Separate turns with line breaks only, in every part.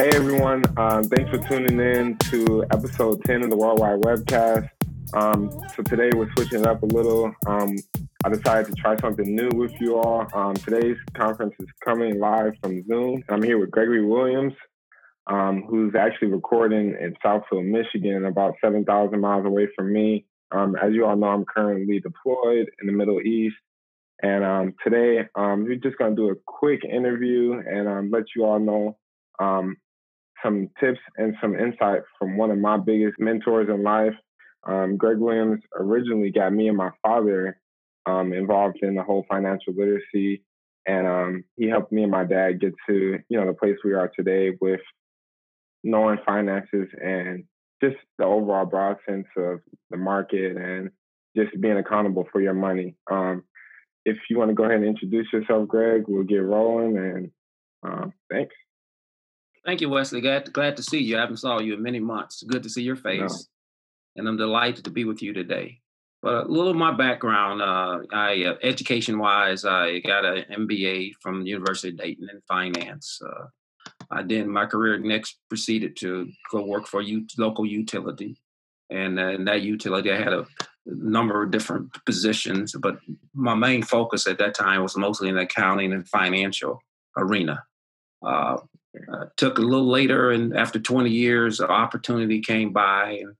Hey everyone, um, thanks for tuning in to episode 10 of the Worldwide Webcast. Um, so today we're switching it up a little. Um, I decided to try something new with you all. Um, today's conference is coming live from Zoom. I'm here with Gregory Williams, um, who's actually recording in Southfield, Michigan, about 7,000 miles away from me. Um, as you all know, I'm currently deployed in the Middle East. And today we're just going to do a quick interview and let you all know um, some tips and some insight from one of my biggest mentors in life. Um, Greg Williams originally got me and my father um, involved in the whole financial literacy, and um, he helped me and my dad get to you know the place we are today with knowing finances and just the overall broad sense of the market and just being accountable for your money. Um, if you want to go ahead and introduce yourself, Greg, we'll get rolling. And um, thanks.
Thank you, Wesley. Glad, glad to see you. I haven't saw you in many months. Good to see your face. No. And I'm delighted to be with you today. But a little of my background, uh, I uh, education-wise, I got an MBA from the University of Dayton in finance. Uh, I then my career next proceeded to go work for a local utility, and uh, in that utility I had a number of different positions, but my main focus at that time was mostly in the accounting and financial arena. Uh, uh, took a little later, and after 20 years, an opportunity came by, and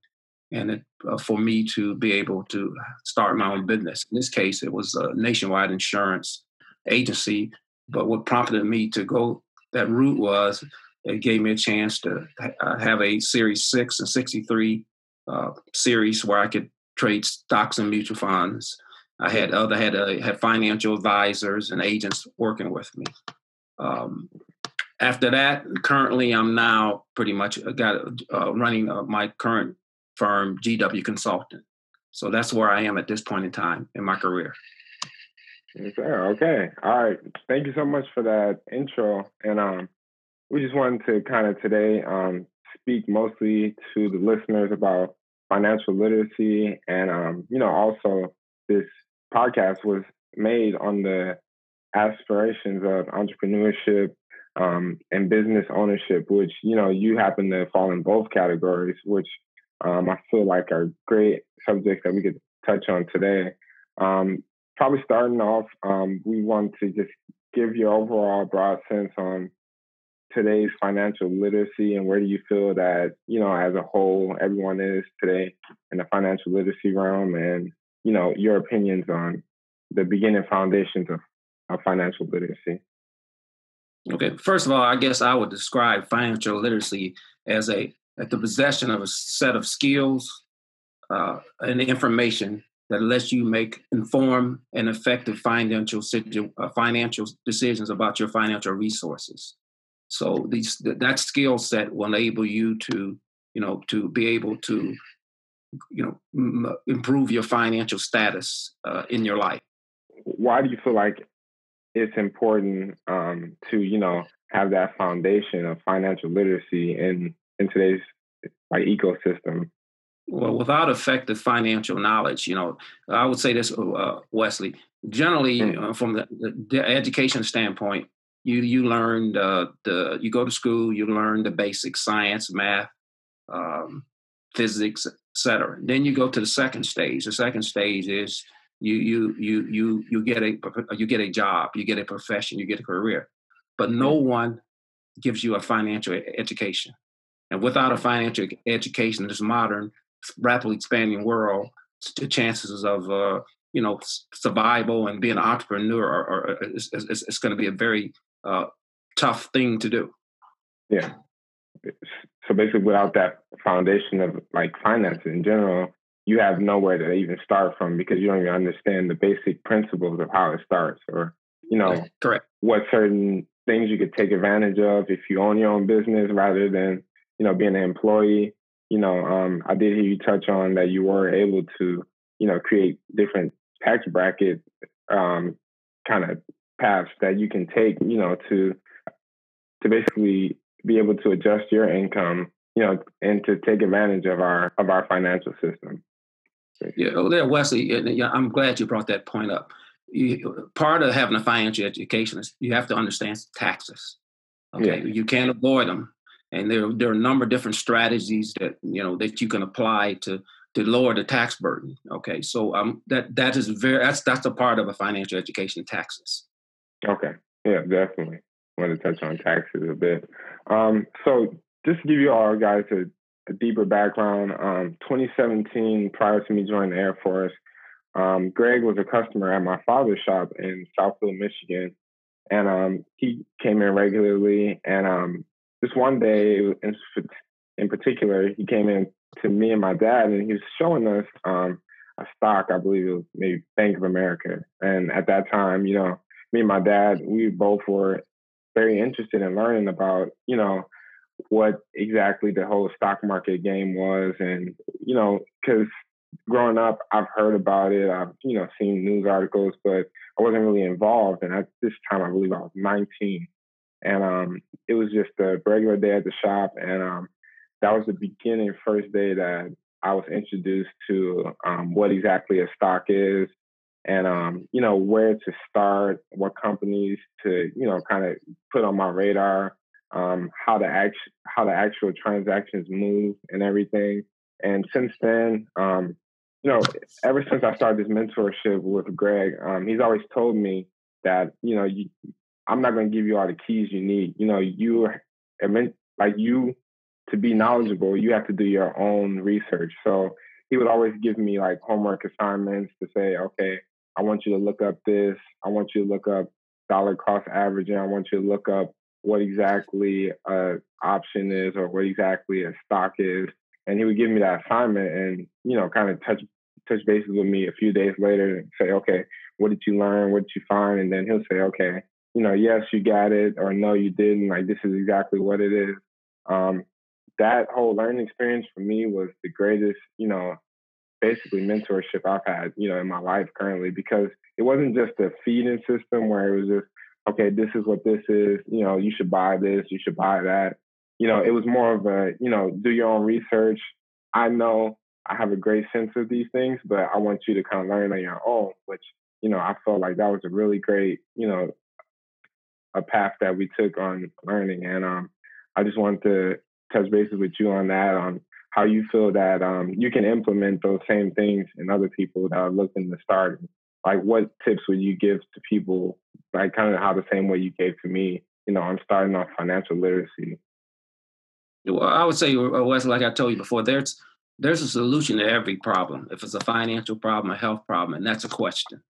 and it, uh, for me to be able to start my own business. In this case, it was a nationwide insurance agency. But what prompted me to go that route was it gave me a chance to ha- have a Series Six and 63 uh, series where I could trade stocks and mutual funds. I had other had uh, had financial advisors and agents working with me. Um, after that, currently I'm now pretty much uh, got uh, running uh, my current firm, GW Consultant. So that's where I am at this point in time in my career.
Okay. Okay. All right. Thank you so much for that intro. And um, we just wanted to kind of today um, speak mostly to the listeners about financial literacy, and um, you know, also this podcast was made on the aspirations of entrepreneurship um, and business ownership, which you know you happen to fall in both categories, which um, I feel like are great subjects that we could touch on today. Um, probably starting off, um, we want to just give your overall broad sense on today's financial literacy and where do you feel that you know as a whole everyone is today in the financial literacy realm and you know your opinions on the beginning foundations of, of financial literacy
Okay, first of all, I guess I would describe financial literacy as a at the possession of a set of skills uh, and information that lets you make informed and effective financial uh, financial decisions about your financial resources. So these that skill set will enable you to you know to be able to you know m- improve your financial status uh, in your life.
Why do you feel like it's important um, to you know have that foundation of financial literacy in in today's like ecosystem.
Well without effective financial knowledge you know i would say this uh, wesley generally mm. uh, from the, the, education standpoint you you learned uh, the you go to school you learn the basic science math um, physics etc then you go to the second stage. The second stage is you you you you you get a you get a job, you get a profession, you get a career, but no one gives you a financial education. And without a financial education, in this modern, rapidly expanding world, the chances of uh, you know survival and being an entrepreneur are, are, are is, is, is going to be a very uh, tough thing to do.
Yeah. So basically, without that foundation of like finances in general, you have nowhere to even start from because you don't even understand the basic principles of how it starts or you know
correct.
what certain things you could take advantage of if you own your own business rather than you know being an employee. You know um, i did hear you touch on that you were able to you know create different tax bracket um, kind of paths that you can take you know to to basically be able to adjust your income you know and to take advantage of our of our financial system
yeah, oh, there, Wesley. Yeah, I'm glad you brought that point up. You, part of having a financial education is you have to understand taxes. Okay, yeah. you can't avoid them. and there there are a number of different strategies that you know that you can apply to to lower the tax burden. Okay, so um, that that is very that's that's a part of a financial education taxes.
Okay, yeah, definitely. I want to touch on taxes a bit. Um, so just to give you all guys a, a deeper background, um, 2017, prior to me joining the Air Force, um, Greg was a customer at my father's shop in Southfield, Michigan, and um, he came in regularly. And um, just one day, in, in particular, he came in to me and my dad, and he was showing us um, a stock. I believe it was maybe Bank of America. And at that time, you know, me and my dad, we both were very interested in learning about, you know, what exactly the whole stock market game was, and you know, because growing up, I've heard about it. I've you know seen news articles, but I wasn't really involved. And at this time, I believe I was 19, and um, it was just a regular day at the shop, and um, that was the beginning, first day that I was introduced to um, what exactly a stock is, and um, you know where to start, what companies to you know kind of put on my radar, um, how the act how the actual transactions move and everything. And since then, um, you know, ever since I started this mentorship with Greg, um, he's always told me that you know you, I'm not going to give you all the keys you need. You know, you like you to be knowledgeable, you have to do your own research. So he would always give me like homework assignments to say, okay, I want you to look up this. I want you to look up dollar cost averaging. I want you to look up what exactly a option is or what exactly a stock is. And he would give me that assignment and, you know, kind of touch touch bases with me a few days later and say, okay, what did you learn? What did you find? And then he'll say, okay, you know, yes, you got it, or no, you didn't. Like this is exactly what it is. Um, that whole learning experience for me was the greatest, you know, basically mentorship I've had, you know, in my life currently because it wasn't just a feeding system where it was just, okay, this is what this is, you know, you should buy this, you should buy that. You know, it was more of a, you know, do your own research. I know I have a great sense of these things, but I want you to kind of learn on your own, which, you know, I felt like that was a really great, you know, a path that we took on learning. And um, I just wanted to touch bases with you on that, on how you feel that um, you can implement those same things in other people that are looking to start. Like, what tips would you give to people, like kind of how the same way you gave to me? You know, I'm starting off financial literacy.
Well, I would say, uh, Wes, like I told you before, there's there's a solution to every problem. If it's a financial problem, a health problem, and that's a question.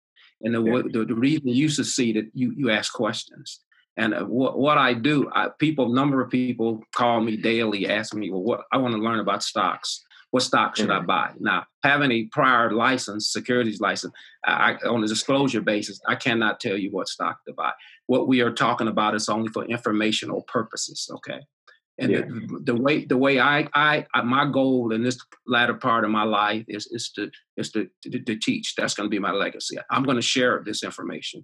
And the, yeah. the, the reason you succeeded, you you ask questions. And uh, what, what I do, I, people, number of people call me daily, ask me, well, what I want to learn about stocks. What stock should mm-hmm. I buy? Now, having a prior license, securities license, I, on a disclosure basis, I cannot tell you what stock to buy. What we are talking about is only for informational purposes. Okay. And yeah. the, the, way the way I, I my goal in this latter part of my life is is to is to to, to teach. That's going to be my legacy. I'm going to share this information.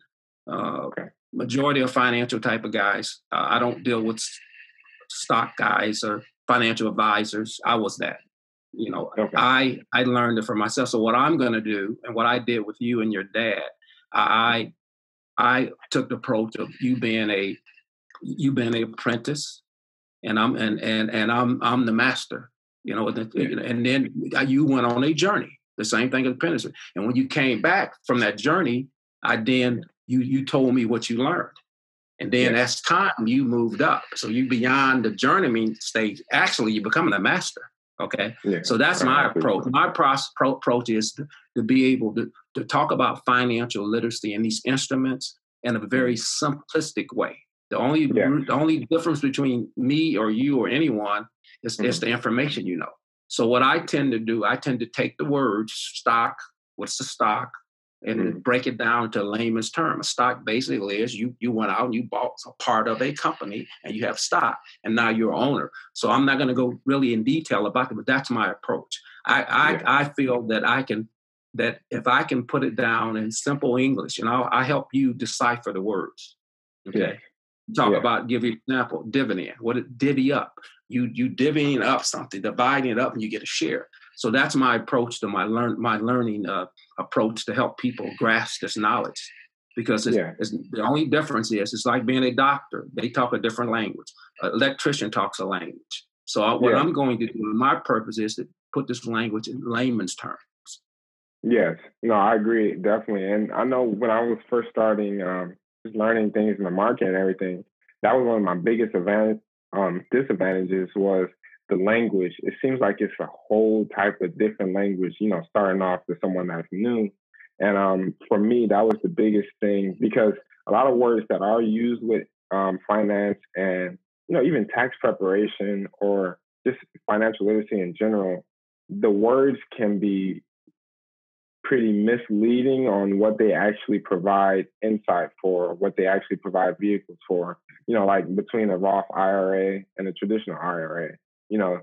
Uh, okay majority of financial type of guys. Uh, I don't deal with stock guys or financial advisors. I was that. You know, okay. I I learned it for myself. So what I'm going to do, and what I did with you and your dad, I I took the approach of you being a you being an apprentice, and I'm and and and I'm I'm the master. You know, and then you went on a journey. The same thing as apprentice. And when you came back from that journey, I then you you told me what you learned. And then yes. as time you moved up. So you beyond the journeyman stage, actually you're becoming a master. Okay. Yeah. So that's my approach. My pro- approach is to, to be able to, to talk about financial literacy and these instruments in a very mm-hmm. simplistic way. The only yeah. the only difference between me or you or anyone is, mm-hmm. is the information you know. So what I tend to do, I tend to take the words stock, what's the stock, and mm-hmm. break it down to layman's term. A stock basically is you you went out and you bought a part of a company and you have stock and now you're owner. So I'm not going to go really in detail about it, but that's my approach. I I, yeah. I feel that I can that if I can put it down in simple English, you know, I help you decipher the words. Okay. Yeah. Talk yeah. about give you an example, dividend. What it divvy up. You you divvying up something, dividing it up, and you get a share. So that's my approach to my learn my learning uh, approach to help people grasp this knowledge. Because it's, yeah. it's, the only difference is it's like being a doctor. They talk a different language. an electrician talks a language. So I, what yeah. I'm going to do, my purpose is to put this language in layman's terms.
Yes, no, I agree definitely. And I know when I was first starting, um, just learning things in the market and everything, that was one of my biggest advantage, um, disadvantages was the language. It seems like it's a whole type of different language, you know, starting off to someone that's new. And um, for me, that was the biggest thing because a lot of words that are used with um, finance and you know even tax preparation or just financial literacy in general, the words can be pretty misleading on what they actually provide insight for, what they actually provide vehicles for. You know, like between a Roth IRA and a traditional IRA. You know,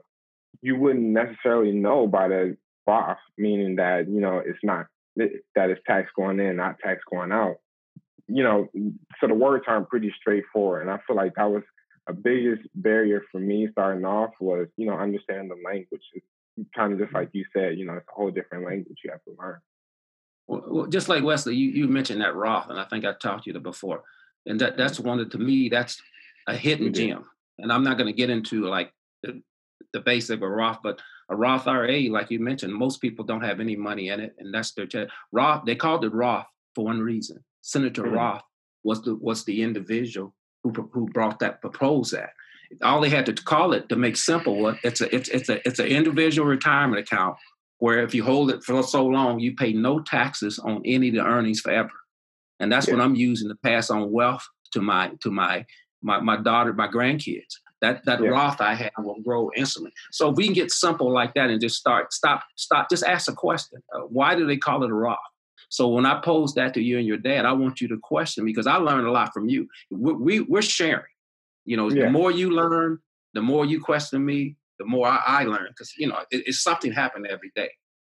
you wouldn't necessarily know by the Roth, meaning that you know it's not that it's tax going in, not tax going out. You know, so the words aren't pretty straightforward, and I feel like that was a biggest barrier for me starting off was you know understanding the language. It's kind of just mm-hmm. like you said, you know, it's a whole different language you have to learn.
Well, just like Wesley, you, you mentioned that Roth, and I think I talked to you before, and that mm-hmm. that's one of to me that's a hidden gem. And I'm not going to get into like the, the basic of Roth, but a Roth IRA, like you mentioned, most people don't have any money in it, and that's their ch- Roth. They called it Roth for one reason. Senator mm-hmm. Roth was the was the individual who who brought that proposed that. All they had to call it to make simple was it's a it's it's a it's an individual retirement account where if you hold it for so long, you pay no taxes on any of the earnings forever. And that's yeah. what I'm using to pass on wealth to my to my my, my daughter, my grandkids. That that yeah. Roth I have will grow instantly. So if we can get simple like that and just start, stop, stop, just ask a question. Uh, why do they call it a Roth? So when I pose that to you and your dad, I want you to question because I learned a lot from you. We, we are sharing. You know, yeah. the more you learn, the more you question me, the more I, I learn because you know it, it's something happening every day.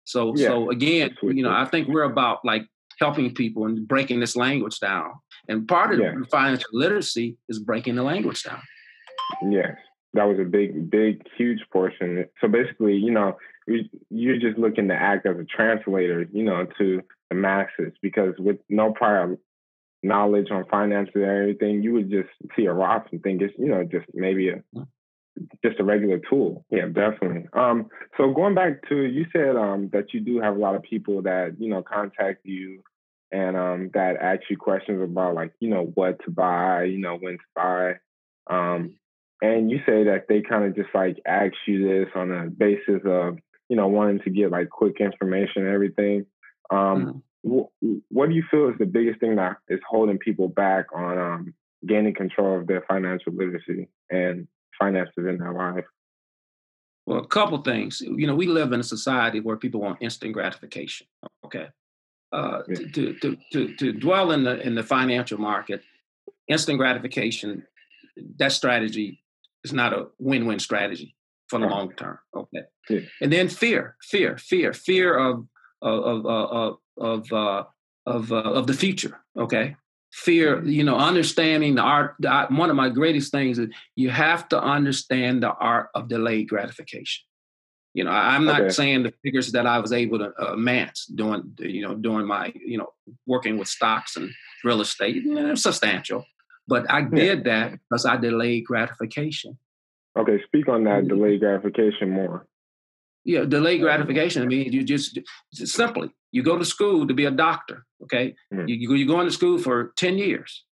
So yeah. so again, you know, I think we're about like helping people and breaking this language down. And part of yeah. financial literacy is breaking the language down.
Yes, that was a big, big, huge portion. So basically, you know, you're just looking to act as a translator, you know, to the masses because with no prior knowledge on finances and everything, you would just see a Roth and think it's, you know, just maybe a just a regular tool. Yeah, definitely. Um, so going back to you said um, that you do have a lot of people that you know contact you and um, that ask you questions about like you know what to buy, you know when to buy, um, and you say that they kind of just like ask you this on a basis of you know wanting to get like quick information and everything. Um, mm-hmm. wh- what do you feel is the biggest thing that is holding people back on um, gaining control of their financial literacy and finances in their life?
Well, a couple things. You know, we live in a society where people want instant gratification. Okay, uh, yeah. to, to to to dwell in the in the financial market, instant gratification. That strategy is not a win-win strategy for the right. long term. Okay, yeah. and then fear, fear, fear, fear of of of of of, uh, of, uh, of the future. Okay, fear you know understanding the art the, one of my greatest things is you have to understand the art of delayed gratification you know I, am not okay. saying the figures that i was able to uh, amass doing you know doing my you know working with stocks and real estate you know, substantial but i did yeah. that because i delayed gratification
okay speak on that mm-hmm. delayed gratification more
yeah, delayed gratification. I mean, you just, just simply you go to school to be a doctor. Okay, mm-hmm. you you go into school for ten years,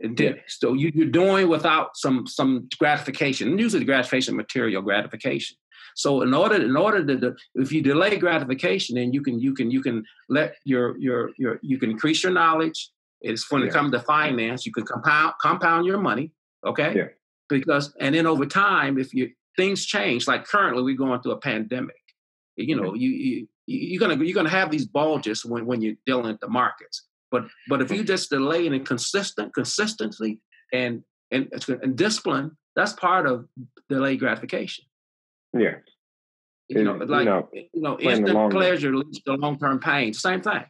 and yeah. so you, you're doing without some some gratification. usually, the gratification, material gratification. So in order in order to if you delay gratification, then you can you can you can let your your your you can increase your knowledge. It's when yeah. it comes to finance, you can compound compound your money. Okay. Yeah. Because and then over time, if you things change. Like currently, we're going through a pandemic. You know, you, you you're gonna you're gonna have these bulges when when you're dealing with the markets. But but if you just delay and consistent consistency and and, and discipline, that's part of delayed gratification.
Yeah.
You know, like you know, you know instant pleasure leads to long term pain. Same thing.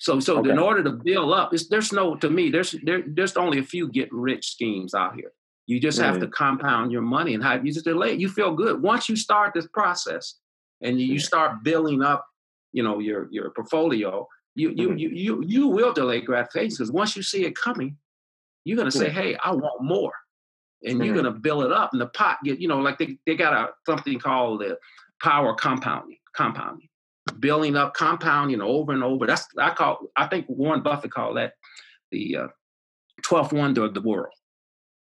So so okay. in order to build up, there's no to me there's there, there's only a few get rich schemes out here. You just have to compound your money and have you just delay it. You feel good once you start this process and you, you start building up, you know, your your portfolio. You you mm-hmm. you you you will delay gratification because once you see it coming, you're gonna say, "Hey, I want more." and mm-hmm. you're gonna build it up, and the pot get you know like they they got a something called the power compounding compounding building up compounding over and over. That's I call I think Warren Buffett called that the uh, 12th wonder of the world.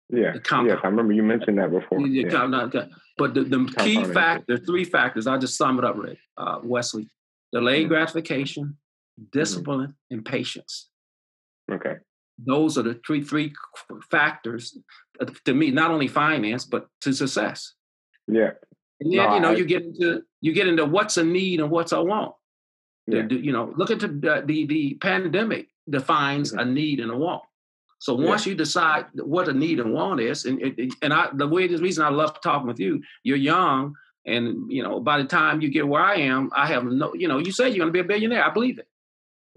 Yeah, yes, I remember you mentioned that before. Yeah,
yeah. But the, the key factor, three factors, I'll just sum it up, Rick, uh, Wesley. Delayed mm-hmm. gratification, mm-hmm. discipline, mm-hmm. and patience.
Okay.
Those are the three three factors uh, to me, not only finance, but to success.
Yeah.
And then, no, you know, I, you get into you get into what's a need and what's a want. Yeah. You know, look at the, the, the pandemic defines mm-hmm. a need and a want. So once yeah. you decide what a need and want is, and and I the way the reason I love talking with you, you're young, and you know by the time you get where I am, I have no, you know, you say you're going to be a billionaire. I believe it.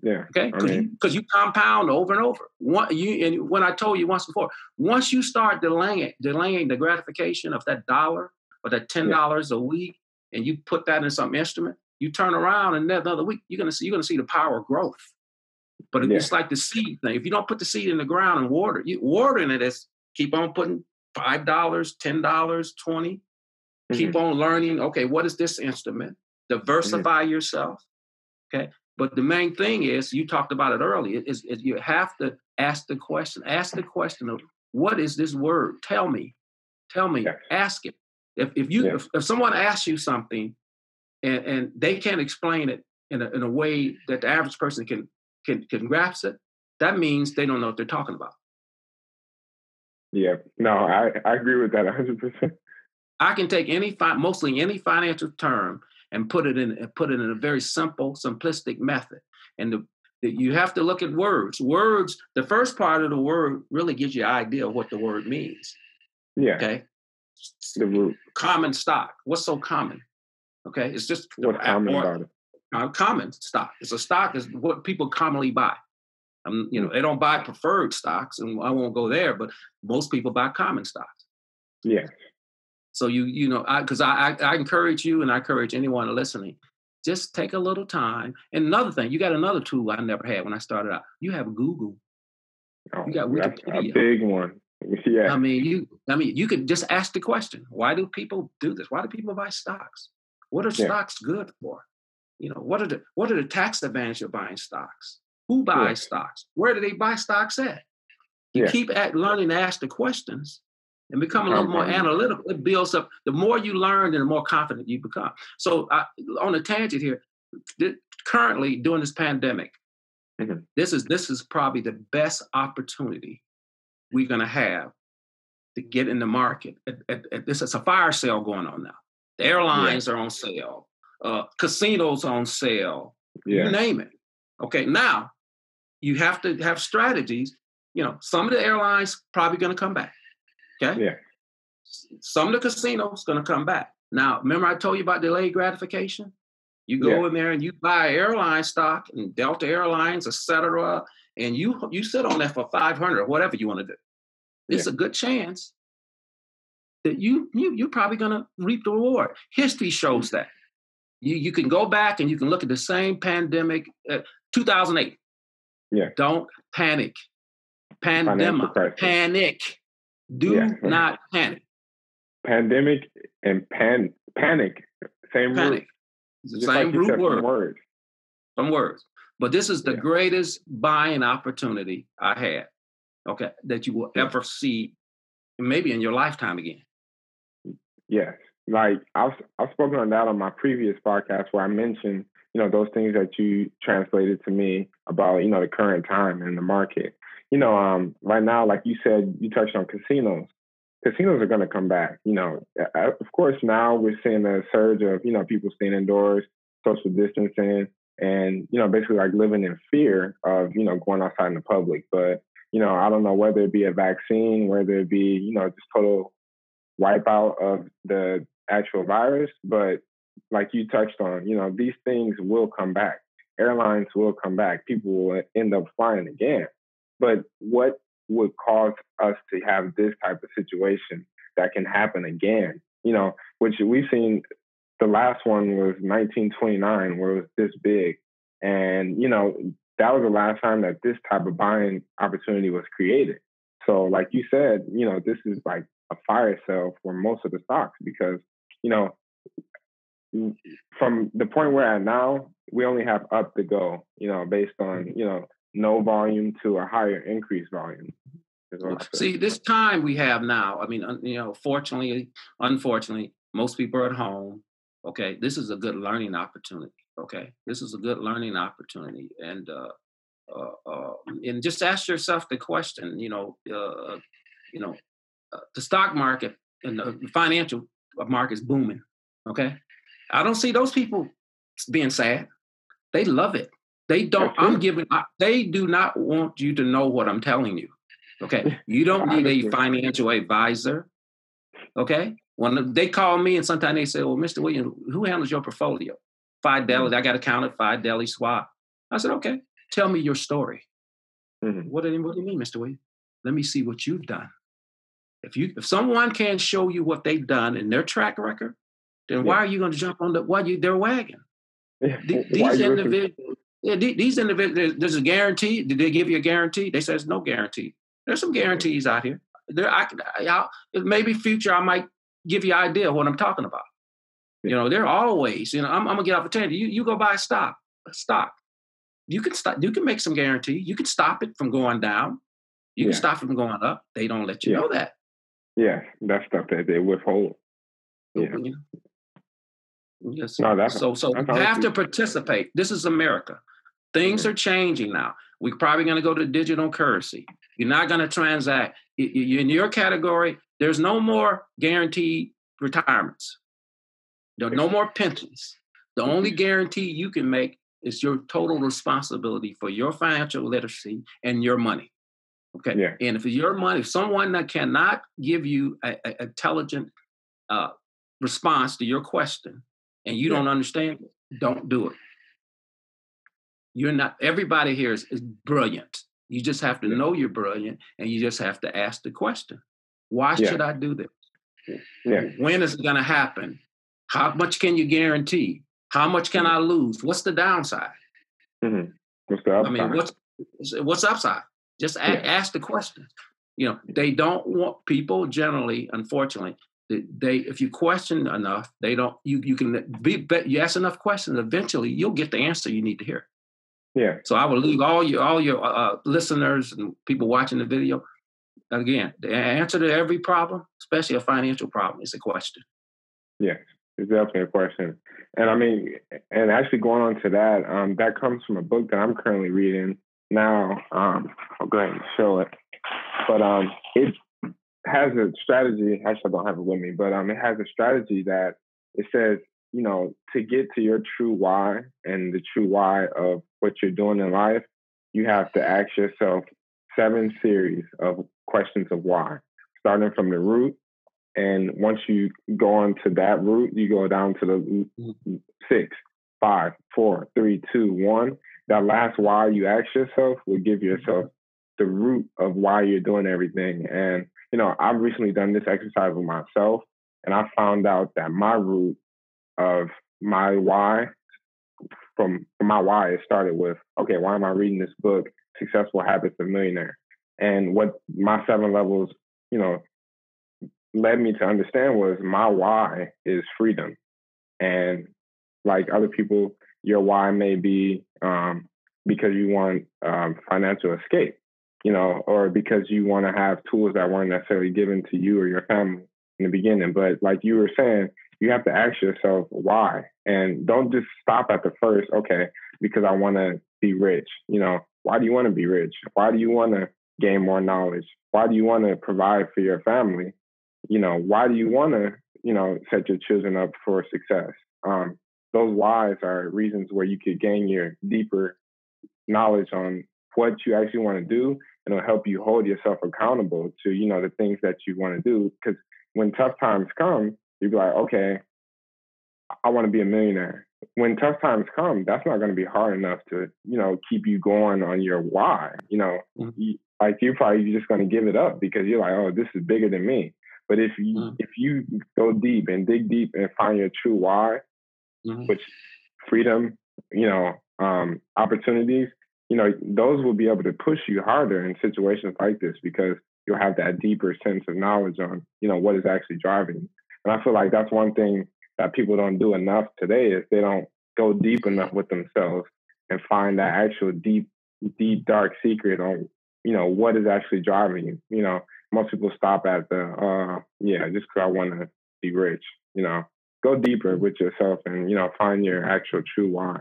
Yeah.
Okay. Because you, you compound over and over. One, you and when I told you once before, once you start delaying delaying the gratification of that dollar or that ten dollars yeah. a week, and you put that in some instrument, you turn around and then another week you're gonna see you're gonna see the power of growth. But yeah. it's like the seed thing. If you don't put the seed in the ground and water, you watering it is keep on putting five dollars, ten dollars, 20 mm-hmm. Keep on learning. Okay, what is this instrument? Diversify mm-hmm. yourself. Okay. But the main thing is, you talked about it earlier, is, is you have to ask the question. Ask the question of what is this word? Tell me. Tell me. Ask it. If if you if, if someone asks you something and, and they can't explain it in a, in a way that the average person can can can grasp it, that means they don't know what they're talking about.
Yeah, no, I, I agree with that 100%.
I can take any fi- mostly any financial term and put it in put it in a very simple, simplistic method. And the, the, you have to look at words. Words, the first part of the word really gives you an idea of what the word means.
Yeah.
Okay.
The root.
Common stock. What's so common? Okay, it's just
what's common about it
uh, common stock. It's a stock is what people commonly buy. Um, you know, they don't buy preferred stocks, and I won't go there, but most people buy common stocks.
Yeah.
So you you know, I because I, I, I encourage you and I encourage anyone listening, just take a little time. And another thing, you got another tool I never had when I started out. You have Google.
Oh, you got Wikipedia. a big one. Yeah.
I mean, you. I mean, you could just ask the question: Why do people do this? Why do people buy stocks? What are yeah. stocks good for? You know, what are the what are the tax advantages of buying stocks? Who buys yeah. stocks? Where do they buy stocks at? You yeah. keep at learning to ask the questions and become a little more analytical. It builds up. The more you learn, and the more confident you become. So, I, on a tangent here, th- currently during this pandemic, mm-hmm. this is this is probably the best opportunity we're going to have to get in the market. At, at, at, this is a fire sale going on now. The airlines yeah. are on sale uh, casinos on sale, yeah. you name it. Okay, now you have to have strategies. You know, some of the airlines probably going to come back. Okay.
Yeah.
Some of the casinos going to come back. Now, remember I told you about delayed gratification? You go yeah. in there and you buy airline stock and Delta Airlines, etc., and you you sit on that for five hundred or whatever you want to do. It's yeah. a good chance that you you you're probably going to reap the reward. History shows that. You you can go back and you can look at the same pandemic, uh, 2008.
Yeah.
Don't panic. Pandemic. Panic. Do yeah. not panic.
Pandemic and pan panic. Same panic. Root.
It's the Just same like root word. Some words. Some words. But this is the yeah. greatest buying opportunity I had. Okay, that you will ever see, maybe in your lifetime again.
Yes like I've I've spoken on that on my previous podcast where I mentioned you know those things that you translated to me about you know the current time in the market. You know, um, right now, like you said, you touched on casinos. Casinos are going to come back. You know, of course, now we're seeing a surge of you know people staying indoors, social distancing, and you know basically like living in fear of you know going outside in the public. But you know, I don't know whether it be a vaccine, whether it be you know just total wipeout of the actual virus, but like you touched on, you know, these things will come back. Airlines will come back. People will end up flying again. But what would cause us to have this type of situation that can happen again? You know, which we've seen the last one was 1929 where it was this big. And, you know, that was the last time that this type of buying opportunity was created. So, like you said, you know, this is like a fire sale for most of the stocks because, you know, from the point we're at now, we only have up to go, you know, based on, mm-hmm. you know, no volume to a higher increase volume.
See, this time we have now, I mean, you know, fortunately, unfortunately, most people are at home. Okay, this is a good learning opportunity. Okay, this is a good learning opportunity, and uh, uh, uh, and just ask yourself the question. You know, uh, you know, uh, the stock market and the financial market is booming. Okay, I don't see those people being sad. They love it. They don't. I'm giving. They do not want you to know what I'm telling you. Okay, you don't need a financial advisor. Okay, when they call me and sometimes they say, "Well, Mr. Williams, who handles your portfolio?" Fidelity. Mm-hmm. I got to count it. Fidelity Schwab. I said, "Okay, tell me your story." Mm-hmm. What, do you, what do you mean, Mr. Williams? Let me see what you've done. If you if someone can show you what they've done in their track record, then yeah. why are you going to jump on the why you their wagon? these individuals, yeah, these individuals, there's a guarantee. Did they give you a guarantee? They says no guarantee. There's some guarantees out here. There, I, I, maybe future I might give you an idea of what I'm talking about. You know, they're always, you know, I'm, I'm gonna get opportunity. You you go buy a stock, a stock. You can stop. You can make some guarantee. You can stop it from going down. You yeah. can stop it from going up. They don't let you yeah. know that.
Yeah, that's stuff that they withhold. Yeah.
Yes. No, that's, so so that's you have to participate. This is America. Things mm-hmm. are changing now. We're probably going to go to digital currency. You're not going to transact. In your category, there's no more guaranteed retirements. There are no more pensions. The only mm-hmm. guarantee you can make is your total responsibility for your financial literacy and your money. Okay. Yeah. And if your money, if someone that cannot give you an intelligent uh, response to your question, and you yeah. don't understand it, don't do it. You're not, everybody here is, is brilliant. You just have to yeah. know you're brilliant and you just have to ask the question why yeah. should I do this? Yeah. When is it going to happen? How much can you guarantee? How much can mm-hmm. I lose? What's the downside?
Mm-hmm. What's the upside? I mean, what's,
what's upside? Just a- ask the question. You know, they don't want people generally, unfortunately, they if you question enough they don't you you can be but you ask enough questions eventually you'll get the answer you need to hear
yeah
so i will leave all your all your uh, uh, listeners and people watching the video again the answer to every problem especially a financial problem is a question
yes it's definitely a question and i mean and actually going on to that um that comes from a book that i'm currently reading now um i'll go ahead and show it but um it has a strategy. Actually, I don't have it with me, but um, it has a strategy that it says, you know, to get to your true why and the true why of what you're doing in life, you have to ask yourself seven series of questions of why, starting from the root. And once you go on to that root, you go down to the mm-hmm. six, five, four, three, two, one. That last why you ask yourself will give yourself the root of why you're doing everything. And you know, I've recently done this exercise with myself, and I found out that my root of my why, from, from my why, it started with, okay, why am I reading this book, Successful Habits of Millionaire? And what my seven levels, you know, led me to understand was my why is freedom. And like other people, your why may be um, because you want um, financial escape you know, or because you want to have tools that weren't necessarily given to you or your family in the beginning. But like you were saying, you have to ask yourself why, and don't just stop at the first. Okay, because I want to be rich. You know, why do you want to be rich? Why do you want to gain more knowledge? Why do you want to provide for your family? You know, why do you want to, you know, set your children up for success? Um, those whys are reasons where you could gain your deeper knowledge on what you actually want to do and it'll help you hold yourself accountable to you know the things that you want to do because when tough times come you'll be like okay i want to be a millionaire when tough times come that's not going to be hard enough to you know keep you going on your why you know mm-hmm. you, like you're probably just going to give it up because you're like oh this is bigger than me but if you mm-hmm. if you go deep and dig deep and find your true why mm-hmm. which freedom you know um opportunities you know, those will be able to push you harder in situations like this because you'll have that deeper sense of knowledge on, you know, what is actually driving you. And I feel like that's one thing that people don't do enough today is they don't go deep enough with themselves and find that actual deep, deep, dark secret on, you know, what is actually driving you. You know, most people stop at the, uh, yeah, just because I want to be rich, you know, go deeper with yourself and, you know, find your actual true why.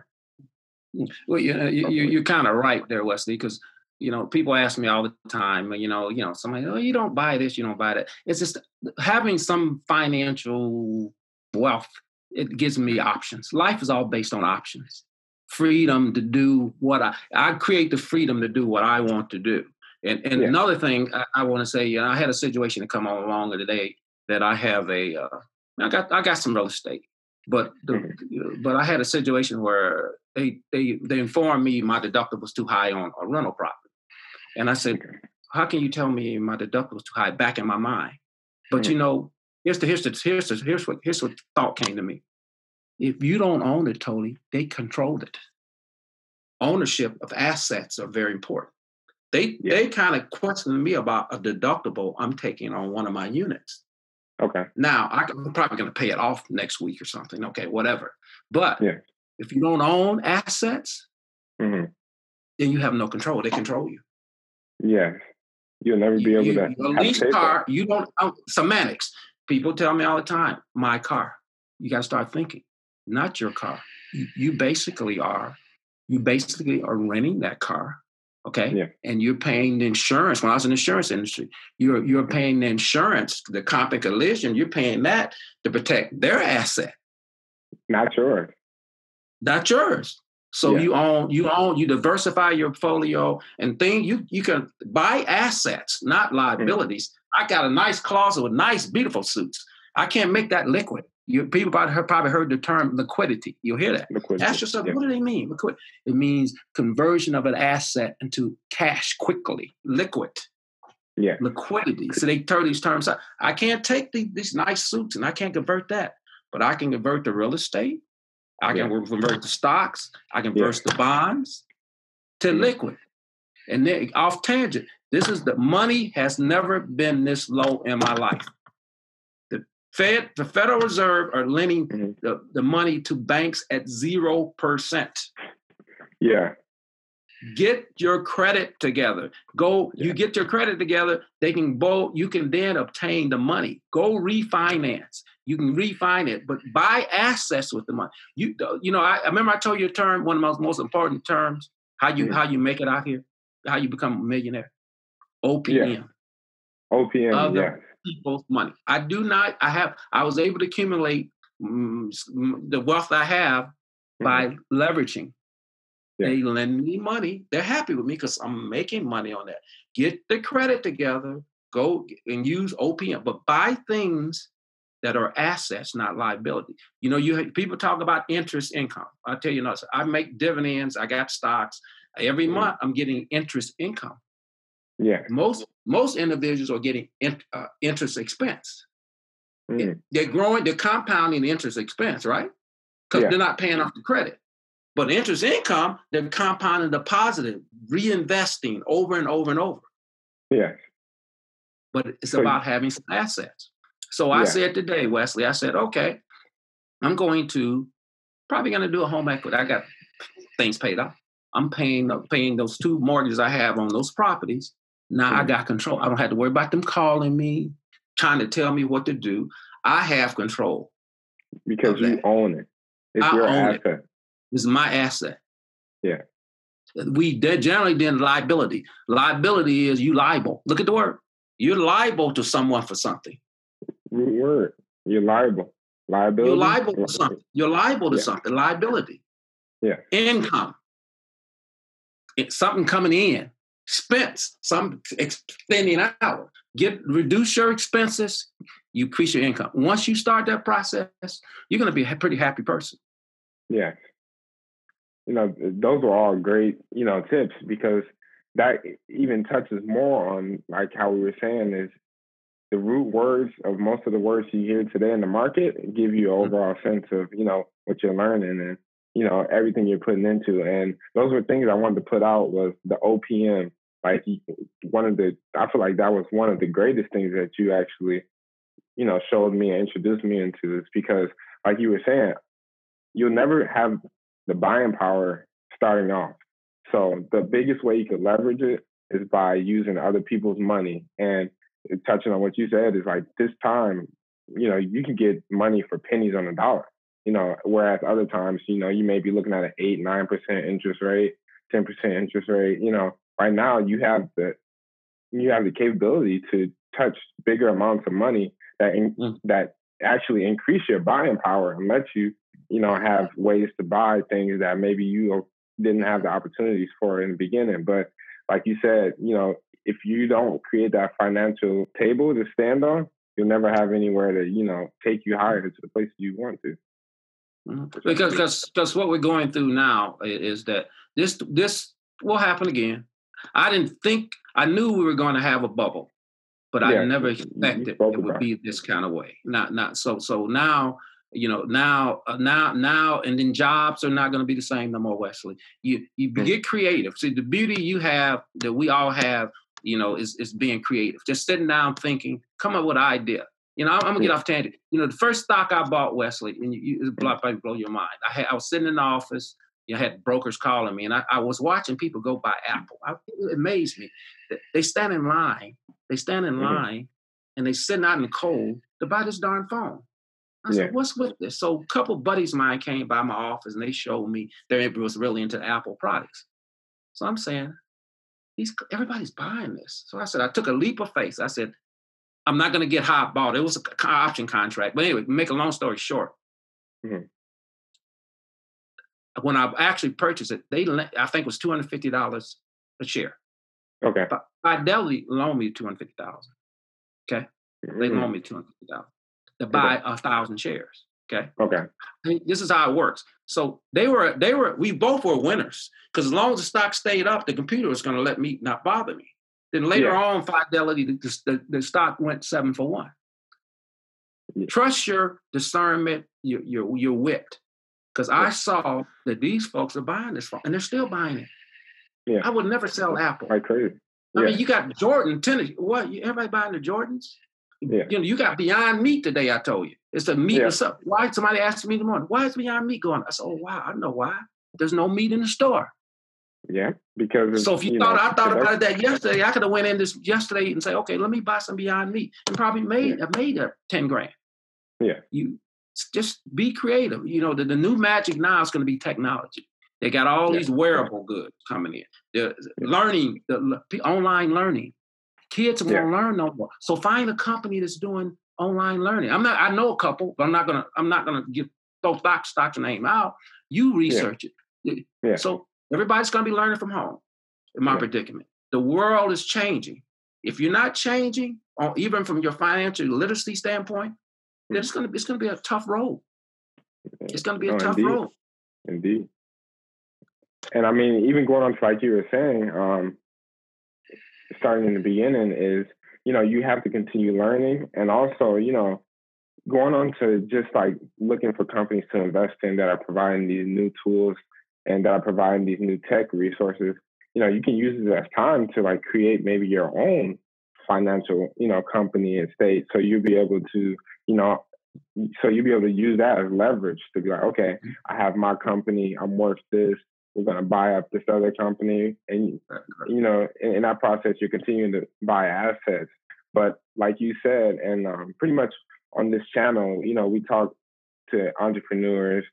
Mm, well, you know, you, you, are kind of right there, Wesley, because you know, people ask me all the time, you know, you know, somebody, oh, you don't buy this, you don't buy that. It's just having some financial wealth, it gives me options. Life is all based on options. Freedom to do what I I create the freedom to do what I want to do. And and yeah. another thing I, I want to say, you know, I had a situation to come on along today that I have a uh, I got I got some real estate. But the, mm-hmm. but I had a situation where they they they informed me my deductible was too high on a rental property. And I said, how can you tell me my deductible is too high back in my mind? But mm-hmm. you know, here's the here's the here's the, here's what here's what thought came to me. If you don't own it totally, they control it. Ownership of assets are very important. They yeah. they kind of questioned me about a deductible I'm taking on one of my units.
Okay.
Now I'm probably going to pay it off next week or something. Okay, whatever. But yeah. if you don't own assets, mm-hmm. then you have no control. They control you.
Yeah, You'll never be able
you,
to.
Your lease car, you don't um, semantics. People tell me all the time, my car. You got to start thinking, not your car. You, you, basically are, you basically are renting that car. Okay.
Yeah.
And you're paying the insurance. When I was in the insurance industry, you're you're paying the insurance, the comp and collision, you're paying that to protect their asset.
Not yours.
Not yours. So yeah. you own, you own, you diversify your portfolio and thing. You you can buy assets, not mm-hmm. liabilities. Mm-hmm. I got a nice closet with nice, beautiful suits. I can't make that liquid. You people probably heard, probably heard the term liquidity. You'll hear that. Liquidity. Ask yourself, yeah. what do they mean? Liquid. It means conversion of an asset into cash quickly, liquid.
Yeah.
Liquidity. So they turn these terms out. I can't take the, these nice suits and I can't convert that, but I can convert the real estate I can yeah. convert the stocks. I can convert yeah. the bonds to liquid. And then off tangent, this is the money has never been this low in my life. Fed, the Federal Reserve are lending mm-hmm. the, the money to banks at zero percent.
Yeah.
Get your credit together. Go, yeah. you get your credit together, they can both, you can then obtain the money. Go refinance. You can refine it, but buy assets with the money. You you know, I, I remember I told you a term, one of my most, most important terms, how you mm-hmm. how you make it out here, how you become a millionaire. OPM.
Yeah. OPM. Other yeah.
People's money. I do not. I have. I was able to accumulate mm, the wealth I have mm-hmm. by leveraging. Yeah. They lend me money. They're happy with me because I'm making money on that. Get the credit together. Go and use OPM, but buy things that are assets, not liability. You know, you people talk about interest income. I'll tell you, not. I make dividends. I got stocks. Every mm-hmm. month, I'm getting interest income.
Yeah.
Most most individuals are getting in, uh, interest expense. Mm. They're growing. They're compounding the interest expense, right? Because yeah. they're not paying off the credit. But interest income, they're compounding the positive, reinvesting over and over and over.
Yeah.
But it's so, about having some assets. So I yeah. said today, Wesley, I said, okay, I'm going to probably going to do a home equity. I got things paid off. I'm paying paying those two mortgages I have on those properties. Now mm-hmm. I got control. I don't have to worry about them calling me, trying to tell me what to do. I have control
because you own it. It's I your asset. It.
Is my asset.
Yeah.
We generally then liability. Liability is you liable. Look at the word. You're liable to someone for something
word. You're liable. Liability.
You're liable to something. You're liable to yeah. something. Liability.
Yeah.
Income. It's something coming in. Expense. Some extending out. Get reduce your expenses. You increase your income. Once you start that process, you're going to be a pretty happy person.
Yeah. You know, those are all great, you know, tips because that even touches more on like how we were saying is the root words of most of the words you hear today in the market give you an mm-hmm. overall sense of you know what you're learning and you know everything you're putting into and those were things i wanted to put out was the opm like one of the I feel like that was one of the greatest things that you actually, you know, showed me and introduced me into this because like you were saying, you'll never have the buying power starting off. So the biggest way you could leverage it is by using other people's money. And touching on what you said is like this time, you know, you can get money for pennies on the dollar. You know, whereas other times, you know, you may be looking at an eight, nine percent interest rate, ten percent interest rate. You know, right now you have the you have the capability to touch bigger amounts of money that in, mm. that actually increase your buying power and let you, you know, have ways to buy things that maybe you didn't have the opportunities for in the beginning. But like you said, you know, if you don't create that financial table to stand on, you'll never have anywhere to, you know, take you higher to the places you want to.
Mm-hmm. Because because because what we're going through now is that this this will happen again. I didn't think I knew we were going to have a bubble, but yeah, I never expected it would be this kind of way. Not not so so now you know now uh, now now and then jobs are not going to be the same no more wesley. You you mm. get creative. See the beauty you have that we all have you know is is being creative. Just sitting down thinking come up with an idea. You know i'm, I'm gonna get off tangent. You know the first stock i bought wesley and you, you blow, blow your mind. I had i was sitting in the office you had brokers calling me and i, I was watching people go buy apple I, it amazed me they stand in line they stand in mm-hmm. line and they sitting out in the cold to buy this darn phone I said, yeah. what's with this? So a couple buddies of mine came by my office and they showed me they was really into Apple products. So I'm saying, these everybody's buying this. So I said, I took a leap of faith. I said, I'm not going to get hot bought. It was an option contract. But anyway, make a long story short. Mm-hmm. When I actually purchased it, they I think it was two hundred fifty dollars a share.
Okay.
Fidelity loaned me two hundred fifty thousand. Okay. Mm-hmm. They loaned me two hundred fifty thousand to buy a thousand shares. Okay.
Okay.
I mean, this is how it works. So they were, they were, we both were winners because as long as the stock stayed up, the computer was going to let me not bother me. Then later yeah. on, Fidelity, the, the, the, stock went seven for one. Yeah. Trust your discernment, your your, your wit, because yeah. I saw that these folks are buying this, and they're still buying it. Yeah. I would never sell Apple.
I could.
I mean, you got Jordan tennis. What? Everybody buying the Jordans? Yeah. You know, you got Beyond Meat today. I told you it's a meat. Yeah. Why? Somebody asked me in the morning, "Why is Beyond Meat going?" I said, "Oh wow, I know why. There's no meat in the store."
Yeah, because
so if you, you thought know, I thought about that yesterday, I could have went in this yesterday and say, "Okay, let me buy some Beyond Meat," and probably made yeah. made a ten grand.
Yeah,
you just be creative. You know, the, the new magic now is going to be technology. They got all yeah. these wearable goods coming in. The learning, the online learning. Kids won't yeah. learn no more. So find a company that's doing online learning. I'm not. I know a couple, but I'm not gonna. I'm not gonna give throw stock stock name out. You research it. Yeah. So everybody's gonna be learning from home. In my predicament, the world is changing. If you're not changing, or even from your financial literacy standpoint, then it's gonna be it's gonna be a tough road. It's gonna be a tough
indeed.
road.
Indeed. And I mean, even going on to like you were saying, um, starting in the beginning is, you know, you have to continue learning and also, you know, going on to just like looking for companies to invest in that are providing these new tools and that are providing these new tech resources, you know, you can use it as time to like create maybe your own financial, you know, company and state. So you'll be able to, you know, so you'll be able to use that as leverage to be like, okay. I have my company, I'm worth this, we're going to buy up this other company. And, you know, in, in, that process, you're continuing to buy assets. But like you said, and um, pretty much on this channel, you know, we talk to entrepreneurs,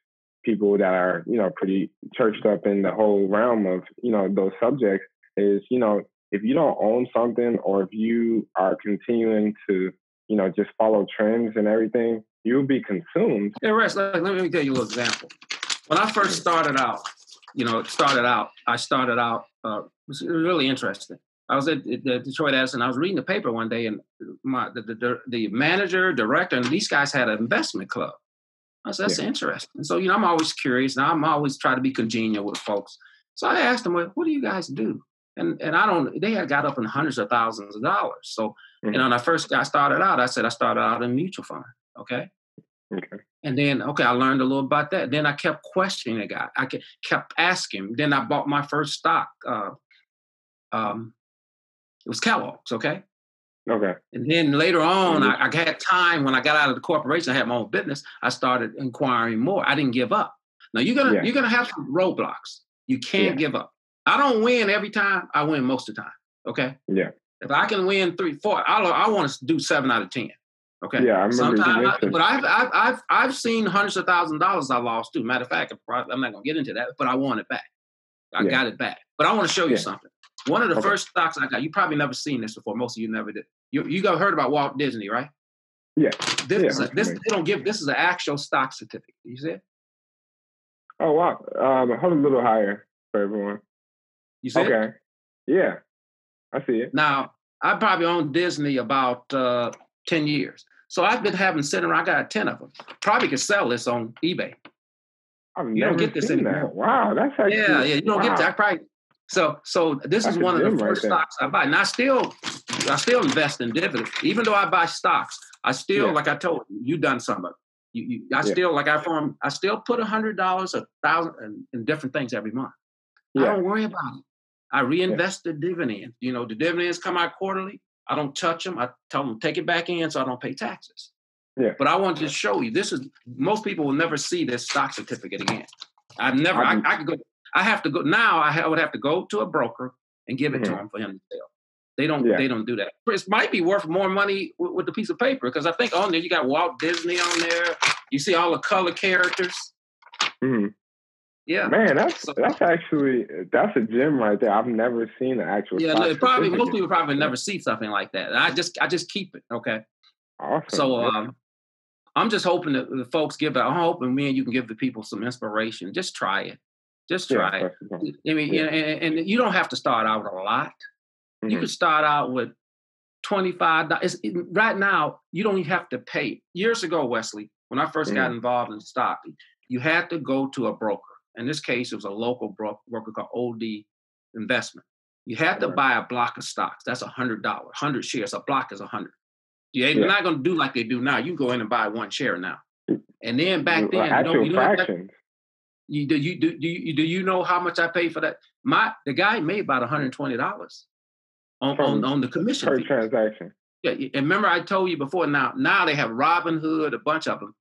people that are, you know, pretty churched up in the whole realm of, you know, those subjects is, you know, if you don't own something or if you are continuing to, you know, just follow trends and everything, you'll be consumed.
Yeah, Rex, let me tell you a little example. When I first started out, you know, started out, I started out, uh, it was really interesting. I was at the Detroit Edison. I was reading the paper one day, and my the, the, the manager, director, and these guys had an investment club. I said, "That's yeah. interesting." So you know, I'm always curious. Now I'm always trying to be congenial with folks. So I asked them, "What do you guys do?" And and I don't. They had got up in hundreds of thousands of dollars. So mm-hmm. you know, when I first got started out, I said I started out in mutual fund. Okay. Okay. And then, okay, I learned a little about that. Then I kept questioning the guy. I kept asking. Then I bought my first stock. Uh, um, It was Kellogg's, okay?
Okay.
And then later on, mm-hmm. I, I, had time when I got out of the corporation, I had my own business. I started inquiring more. I didn't give up. Now you're gonna yeah. you're gonna have some roadblocks. You can't yeah. give up. I don't win every time. I win most of the time. Okay.
Yeah.
If I can win three, four, I I want to do seven out of ten. Okay.
Yeah, I remember. Sometimes,
I, but I've, I've I've I've seen hundreds of thousand dollars I lost too. Matter of fact, I'm not gonna get into that, but I want it back. I yeah. got it back. But I want to show you yeah. something. One of the okay. first stocks I got, you probably never seen this before. Most of you never did. You you got heard about Walt Disney, right?
Yeah.
This
yeah,
is a, this they don't give. This is an actual stock certificate. You see it?
Oh wow! Um, hold a little higher for everyone.
You see
okay.
It?
Yeah, I see it.
Now I probably owned Disney about uh, ten years, so I've been having sitting around. I got ten of them. Probably could sell this on eBay.
I've you don't get this anymore. That. Wow, that's actually,
yeah, yeah. You don't wow. get that. I probably so so this that's is one of the first right stocks I buy. And I still I still invest in dividends. Even though I buy stocks, I still, yeah. like I told you, you done some of it. You, you, I yeah. still like I form. I still put a hundred dollars, a thousand, in, in, different things every month. Yeah. I don't worry about it. I reinvest the dividends. You know, the dividends come out quarterly. I don't touch them. I tell them take it back in, so I don't pay taxes.
Yeah.
But I want to show you. This is most people will never see this stock certificate again. I've never. I, I could go. I have to go now. I would have to go to a broker and give it mm-hmm. to him for him to sell. They don't. Yeah. They don't do that. It might be worth more money with, with the piece of paper because I think on there you got Walt Disney on there. You see all the color characters.
Mm-hmm.
Yeah,
man, that's so, that's actually that's a gem right there. I've never seen an actual.
Yeah, no, probably most people probably never see something like that. I just I just keep it. Okay.
Awesome.
So um, I'm just hoping that the folks give it. I'm hoping me and you can give the people some inspiration. Just try it. Just try yeah, it. I mean, yeah. and, and, you don't have to start out a lot. Mm-hmm. You could start out with twenty-five dollars. Right now, you don't even have to pay. Years ago, Wesley, when I 1st mm-hmm. got involved in stock, you had to go to a broker. In this case, it was a local broker called OD Investment. You had to buy a block of stocks. That's a hundred dollars. Hundred shares. A block is a hundred. You're yeah. not going to do like they do now. You go in and buy one share now. Mm, and then back then,
actual you fractions.
You do you do, do you do you know how much I paid for that? My the guy made about one hundred twenty dollars on, on on the commission
per
fee.
transaction.
Yeah, and remember I told you before. Now now they have Robinhood, a bunch of them.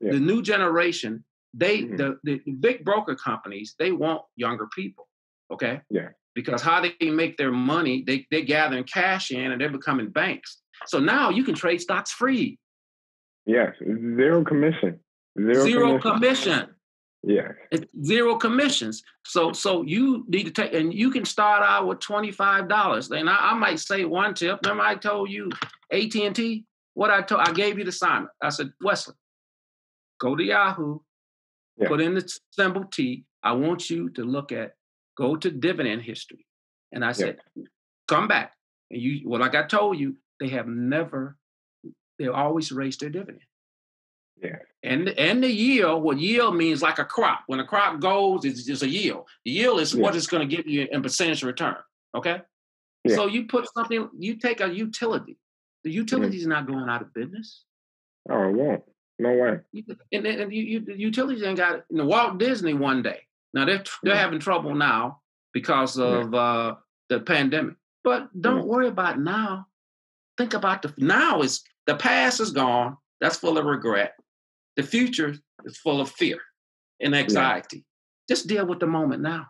Yeah. The new generation, they mm-hmm. the, the big broker companies, they want younger people. Okay.
Yeah.
Because how they make their money, they they gathering cash in and they're becoming banks. So now you can trade stocks free.
Yes, zero commission.
Zero, zero commission. commission.
Yeah.
It's zero commissions. So so you need to take and you can start out with $25. And I, I might say one tip. Remember I told you AT&T? What I told I gave you the assignment. I said, Wesley, go to Yahoo, yeah. put in the symbol T. I want you to look at go to dividend history. And I said, yeah. come back. And you well, like I told you, they have never, they always raised their dividend.
Yeah.
And and the yield, what yield means like a crop. When a crop goes, it's just a yield. The yield is yeah. what it's going to give you in percentage return. Okay. Yeah. So you put something, you take a utility. The mm-hmm. utility is mm-hmm. not going out of business.
Oh, it won't. No way.
And, and you, you, the utilities ain't got it. You know, Walt Disney one day. Now they're they're having trouble now because of uh, the pandemic. But don't worry about now. Think about the now is the past is gone. That's full of regret. The future is full of fear and anxiety. Yeah. Just deal with the moment now.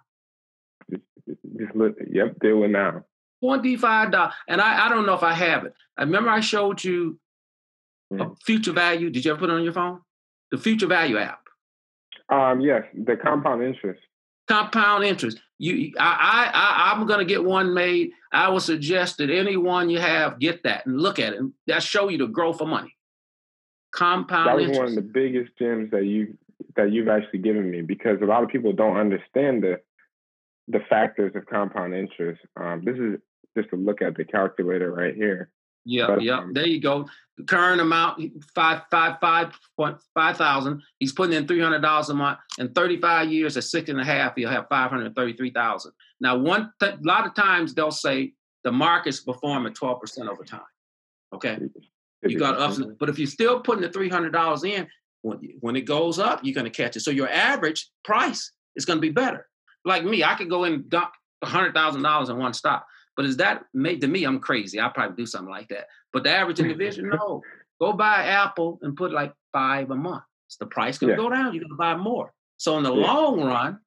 Just look, yep, deal with now.
Twenty-five dollars, and I, I don't know if I have it. I remember I showed you mm. a future value. Did you ever put it on your phone? The future value app.
Um, yes, the compound interest.
Compound interest. You, I, I, I am gonna get one made. I would suggest that anyone you have get that and look at it. That show you the growth of money compound
that was
interest.
one of the biggest gems that you that you've actually given me because a lot of people don't understand the the factors of compound interest. Um, this is just to look at the calculator right here.
Yeah, yeah. There you go. The current amount five five five point five thousand. He's putting in three hundred dollars a month. In thirty five years, at six and a half, he'll have five hundred thirty three thousand. Now, one th- a lot of times they'll say the market's perform at twelve percent over time. Okay, you got ups, but if you're still putting the three hundred dollars in, when, when it goes up, you're going to catch it. So your average price is going to be better. Like me, I could go and dump hundred thousand dollars in one stock. But is that made to me? I'm crazy. I'll probably do something like that. But the average individual, no. Go buy Apple and put like five a month. So the price gonna yeah. go down. You're gonna buy more. So in the yeah. long run,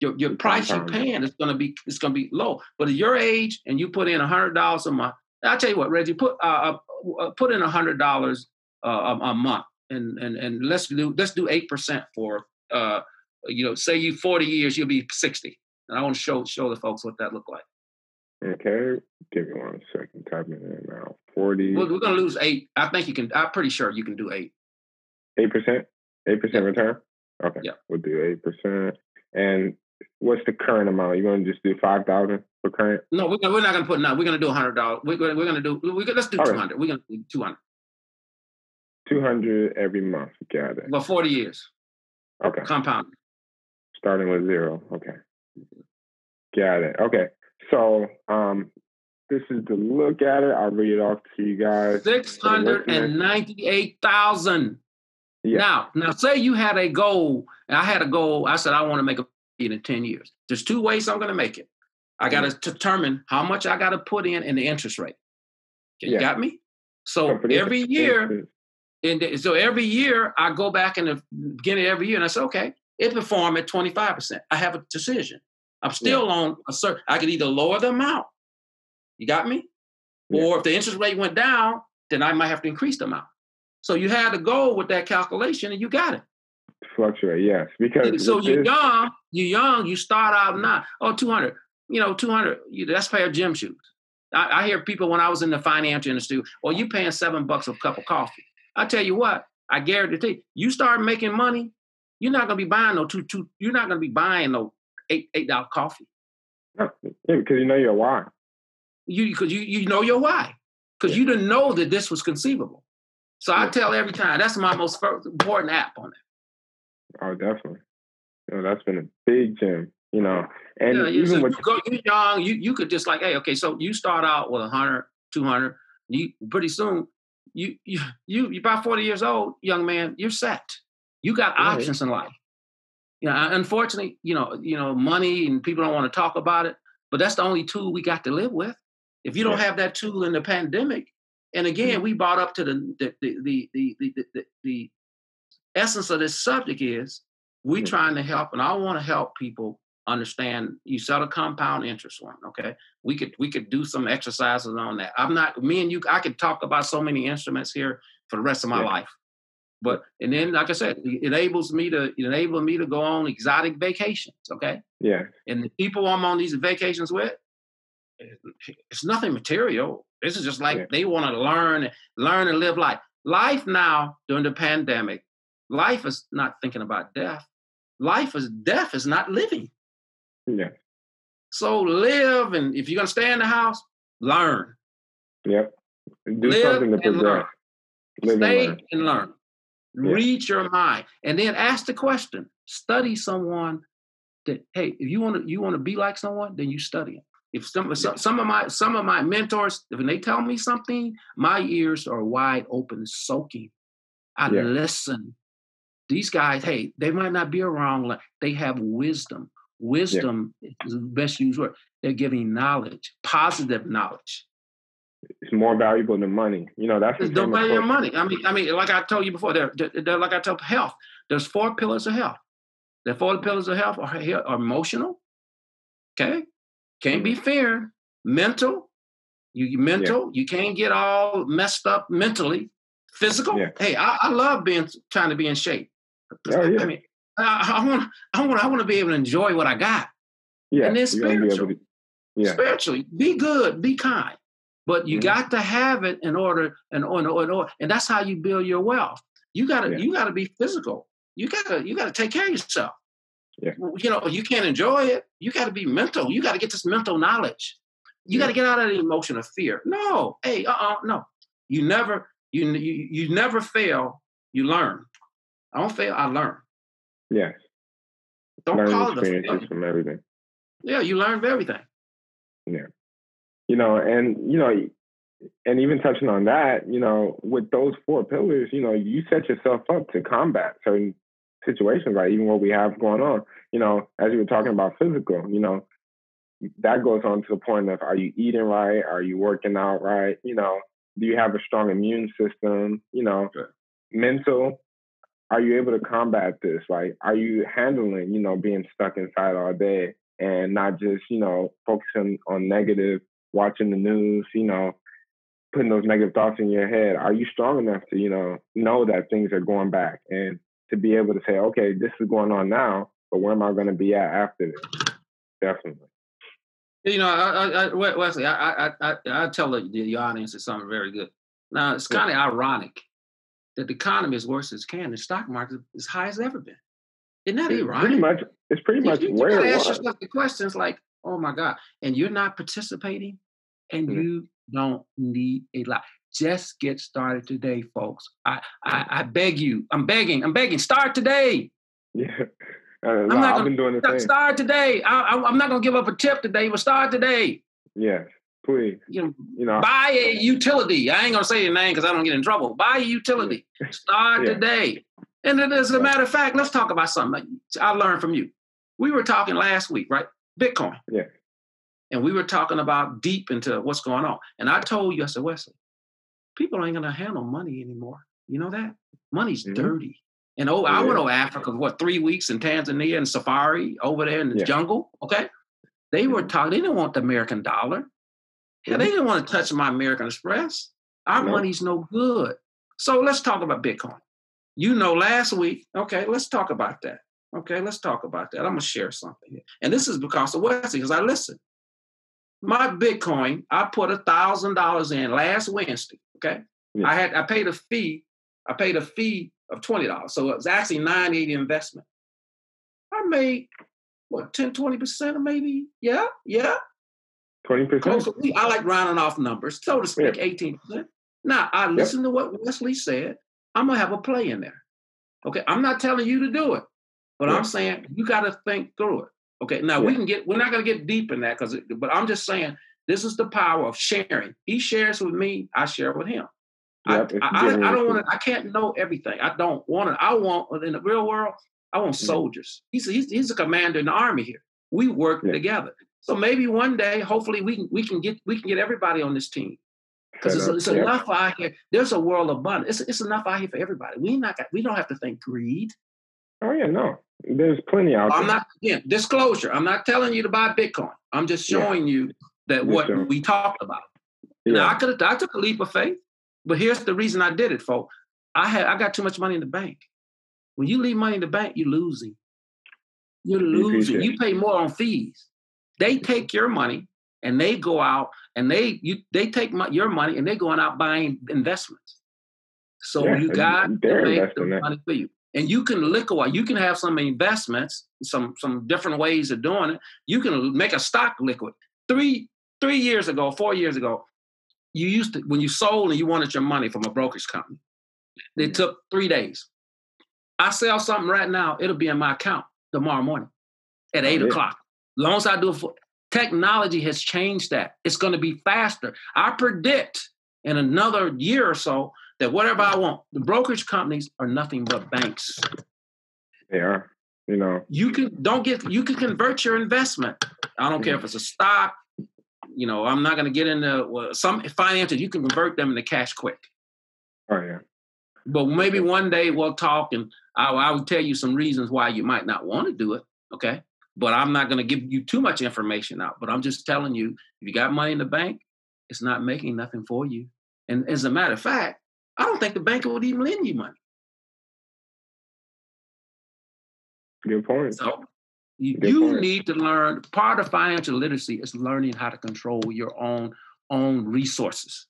your, your price you're paying is gonna be it's gonna be low. But at your age and you put in a hundred dollars a month, I'll tell you what, Reggie, put uh, uh, uh put in a hundred dollars uh, a, a month, and and and let's do let's do eight percent for uh you know say you forty years you'll be sixty, and I want to show show the folks what that look like.
Okay, give me one second. Typing in now. Forty.
We're, we're gonna lose eight. I think you can. I'm pretty sure you can do eight.
Eight percent. Eight percent return. Okay. Yeah. We'll do eight percent. And what's the current amount? You to just do five thousand for current?
No, we're, we're not going to put no. We're going to do a hundred dollars. We're gonna we're going to do. We're gonna, let's do two hundred. We're going to do two hundred.
Two hundred every month. Got it.
Well, forty years.
Okay.
Compound.
Starting with zero. Okay. Mm-hmm. Got it. Okay. So um, this is to look at it. I'll read it off to you guys.
Six hundred and ninety-eight thousand. Yeah. Now, now say you had a goal, I had a goal. I said I want to make a in 10 years. There's two ways I'm going to make it. I got to mm-hmm. determine how much I got to put in and the interest rate. You yeah. got me? So every year, and so every year I go back in the beginning of every year and I say, okay, it performed at 25%. I have a decision. I'm still yeah. on a certain, I could either lower the amount. You got me? Yeah. Or if the interest rate went down, then I might have to increase the amount. So you had to go with that calculation and you got it.
Fluctuate, yes. Because
so you're this, young, you're young, you start out not, oh, 200, you know, 200, you, that's pair of gym shoes. I, I, hear people when I was in the financial industry, well, you paying seven bucks a cup of coffee. I tell you what, I guarantee you, you start making money, you're not gonna be buying no two, two, you're not gonna be buying no eight, eight dollar coffee.
Yeah, because you know your why.
You because you you know your why. Because yeah. you didn't know that this was conceivable. So I tell every time that's my most important app on it.
Oh, definitely. You know, that's been a big gem, you know. And yeah, even
so you go, you're young, you, you could just like, hey, okay, so you start out with 100, 200, you pretty soon, you you you you're about 40 years old, young man, you're set. You got oh, yeah, options in life. Know, unfortunately, you know, you know, money and people don't want to talk about it, but that's the only tool we got to live with. If you don't have that tool in the pandemic, and again, mm-hmm. we brought up to the the the the the, the, the, the essence of this subject is we mm-hmm. trying to help, and I want to help people understand. You set a compound interest one, okay? We could we could do some exercises on that. I'm not me and you. I could talk about so many instruments here for the rest of my yeah. life. But and then, like I said, it enables me to it enables me to go on exotic vacations. Okay.
Yeah.
And the people I'm on these vacations with, it's nothing material. This is just like yeah. they want to learn, learn and live life. Life now during the pandemic, life is not thinking about death life is death is not living.
Yeah.
So live, and if you're gonna stay in the house, learn.
Yep. Do live something to progress.
Live stay and learn. And learn. Yeah. Read your mind, and then ask the question. Study someone that hey, if you want to you want to be like someone, then you study it. If some, yeah. some of my some of my mentors, when they tell me something, my ears are wide open, soaking. I yeah. listen these guys, hey, they might not be around. They have wisdom. Wisdom is the best used word. They're giving knowledge, positive knowledge.
It's more valuable than money. You know, that's
don't value money. I mean, I mean, like I told you before, they're, they're, like I told health. There's four pillars of health. The four pillars of health are, are emotional. Okay, can't be fear. Mental, you mental. Yeah. You can't get all messed up mentally. Physical. Yeah. Hey, I, I love being trying to be in shape. Oh, yeah. I mean, I want, I want, I want to be able to enjoy what I got.
Yeah,
and then spiritual, to, yeah. spiritually, be good, be kind, but you mm-hmm. got to have it in order, and in order, and that's how you build your wealth. You gotta, yeah. you gotta be physical. You gotta, you gotta take care of yourself.
Yeah.
You know, you can't enjoy it. You got to be mental. You got to get this mental knowledge. You yeah. got to get out of the emotion of fear. No, hey, uh, uh no. You never, you, you, you never fail. You learn. I don't fail. I learn.
Yes.
Don't
learn
call
it a from everything.
Yeah, you learn everything.
Yeah. You know, and you know, and even touching on that, you know, with those four pillars, you know, you set yourself up to combat certain situations, like even what we have going on. You know, as you were talking about physical, you know, that goes on to the point of are you eating right? Are you working out right? You know, do you have a strong immune system? You know, sure. mental. Are you able to combat this? Like, are you handling, you know, being stuck inside all day and not just, you know, focusing on negative, watching the news, you know, putting those negative thoughts in your head? Are you strong enough to, you know, know that things are going back and to be able to say, okay, this is going on now, but where am I going to be at after this? Definitely.
You know, I, I, Wesley, I, I, I, I tell the, the audience it's something very good. Now, it's kind of yeah. ironic that the economy is worse as it can. The stock market is as high as ever been. Isn't that
it's
ironic?
Pretty much, it's pretty much
you,
where
you
ask
yourself the questions like, oh my God, and you're not participating and mm-hmm. you don't need a lot. Just get started today, folks. I, I, I beg you. I'm begging. I'm begging. Start today.
Yeah. Uh, I'm not I've
gonna,
been doing the same.
Start today. I, am not going to give up a tip today, but start today.
Yes, please.
You know, you know, buy a utility. I ain't going to say your name because I don't get in trouble. Buy a utility. Start yeah. today. And as a matter of fact, let's talk about something I learned from you. We were talking last week, right? Bitcoin.
Yeah.
And we were talking about deep into what's going on. And I told you, I said, Wesley, people ain't going to handle money anymore. You know that? Money's mm-hmm. dirty. And oh, I went to Africa what three weeks in Tanzania and safari over there in the yeah. jungle. Okay, they were mm-hmm. talking. They didn't want the American dollar. Yeah, they mm-hmm. didn't want to touch my American Express. Our no. money's no good. So let's talk about Bitcoin. You know, last week. Okay, let's talk about that. Okay, let's talk about that. I'm gonna share something here, and this is because of Wesley, because I listen. My Bitcoin, I put a thousand dollars in last Wednesday. Okay, yeah. I had I paid a fee. I paid a fee of $20. So it was actually 980 investment. I made what 10, 20% or maybe? Yeah, yeah.
20%.
I like rounding off numbers, so to speak, yeah. 18%. Now I listen yep. to what Wesley said. I'm gonna have a play in there. Okay. I'm not telling you to do it, but yeah. I'm saying you got to think through it. Okay. Now yeah. we can get we're not gonna get deep in that because but I'm just saying this is the power of sharing. He shares with me, I share with him. Yep, I, I, I, don't want to. I can't know everything. I don't want to. I want in the real world. I want mm-hmm. soldiers. He's a, he's, he's a commander in the army here. We work yeah. together. So maybe one day, hopefully, we can we can get we can get everybody on this team because it's, it's yeah. enough out here. There's a world of abundance. It's, it's enough out here for everybody. We not got, we don't have to think greed.
Oh yeah, no. There's plenty out there.
I'm not again disclosure. I'm not telling you to buy Bitcoin. I'm just showing yeah. you that what we talked about. Yeah. Now I could have I took a leap of faith. But here's the reason I did it, folks. I had I got too much money in the bank. When you leave money in the bank, you're losing. You're losing. You pay more on fees. They take your money and they go out and they you they take my, your money and they're going out buying investments. So yeah, you got to make the money for you. And you can liquidate. You can have some investments, some some different ways of doing it. You can make a stock liquid. Three three years ago, four years ago, you used to when you sold and you wanted your money from a brokerage company. It took three days. I sell something right now, it'll be in my account tomorrow morning at oh, eight oh, o'clock. As long as I do it for technology has changed that. It's going to be faster. I predict in another year or so that whatever I want, the brokerage companies are nothing but banks.
They are. You know.
You can don't get you can convert your investment. I don't care if it's a stock, you know, I'm not going to get into well, some finances. You can convert them into cash quick.
Oh yeah.
But maybe one day we'll talk, and I, I will tell you some reasons why you might not want to do it. Okay. But I'm not going to give you too much information out. But I'm just telling you, if you got money in the bank, it's not making nothing for you. And as a matter of fact, I don't think the bank would even lend you money.
Good point.
So you, you need to learn part of financial literacy is learning how to control your own own resources.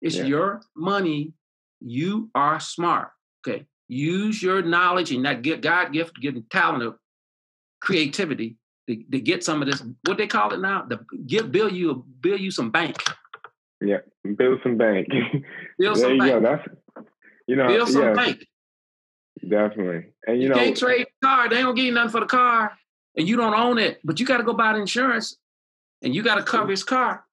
It's yeah. your money. You are smart. Okay. Use your knowledge and that God gift, given talent of creativity to, to, get some of this. What they call it now? The give build you build you some bank.
Yeah, build some bank.
Build some bank. Go. That's
you know
build some yeah, bank.
Definitely, and you,
you
know,
can't trade car. They don't give you nothing for the car and you don't own it, but you got to go buy the insurance and you got to cover his car.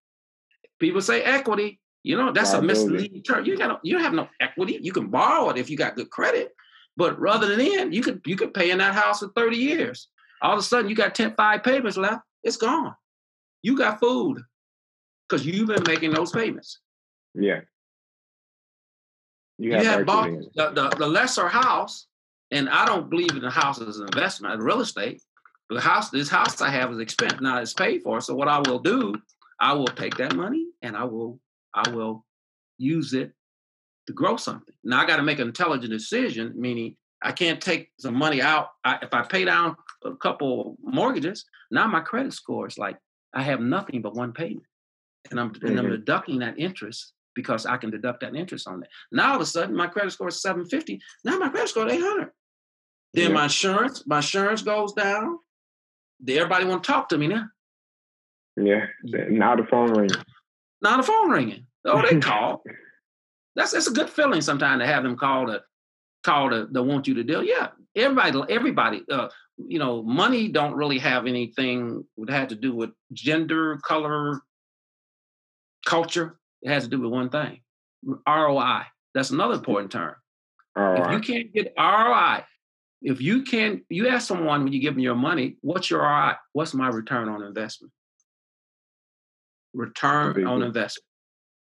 People say equity. You know, that's a misleading term. You got you don't have no equity. You can borrow it if you got good credit. But rather than then, you could you could pay in that house for 30 years. All of a sudden you got 10 five payments left, it's gone. you got food because you've been making those payments.
Yeah.
You have, you have bought the, the, the, lesser house, and I don't believe in the house as an investment, real estate. The house, this house I have is expense. Now it's paid for. So what I will do, I will take that money and I will, I will use it to grow something. Now I got to make an intelligent decision, meaning I can't take some money out. I, if I pay down a couple mortgages, now my credit score is like I have nothing but one payment, and I'm mm-hmm. and I'm deducting that interest because I can deduct that interest on that. Now all of a sudden my credit score is 750. Now my credit score is 800. Then yeah. my insurance, my insurance goes down. Everybody want to talk to me now.
Yeah. Now the phone ringing.
Now the phone ringing. Oh, they call. That's that's a good feeling sometimes to have them call to call to, to want you to deal. Yeah, everybody, everybody. Uh, you know, money don't really have anything that had to do with gender, color, culture. It has to do with one thing: ROI. That's another important term. ROI. If you can't get ROI, if you can, you ask someone when you give them your money, "What's your ROI? What's my return on investment?" Return on investment.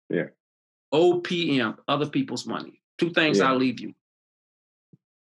Yeah.
OPM, other people's money. Two things yeah. I'll leave you.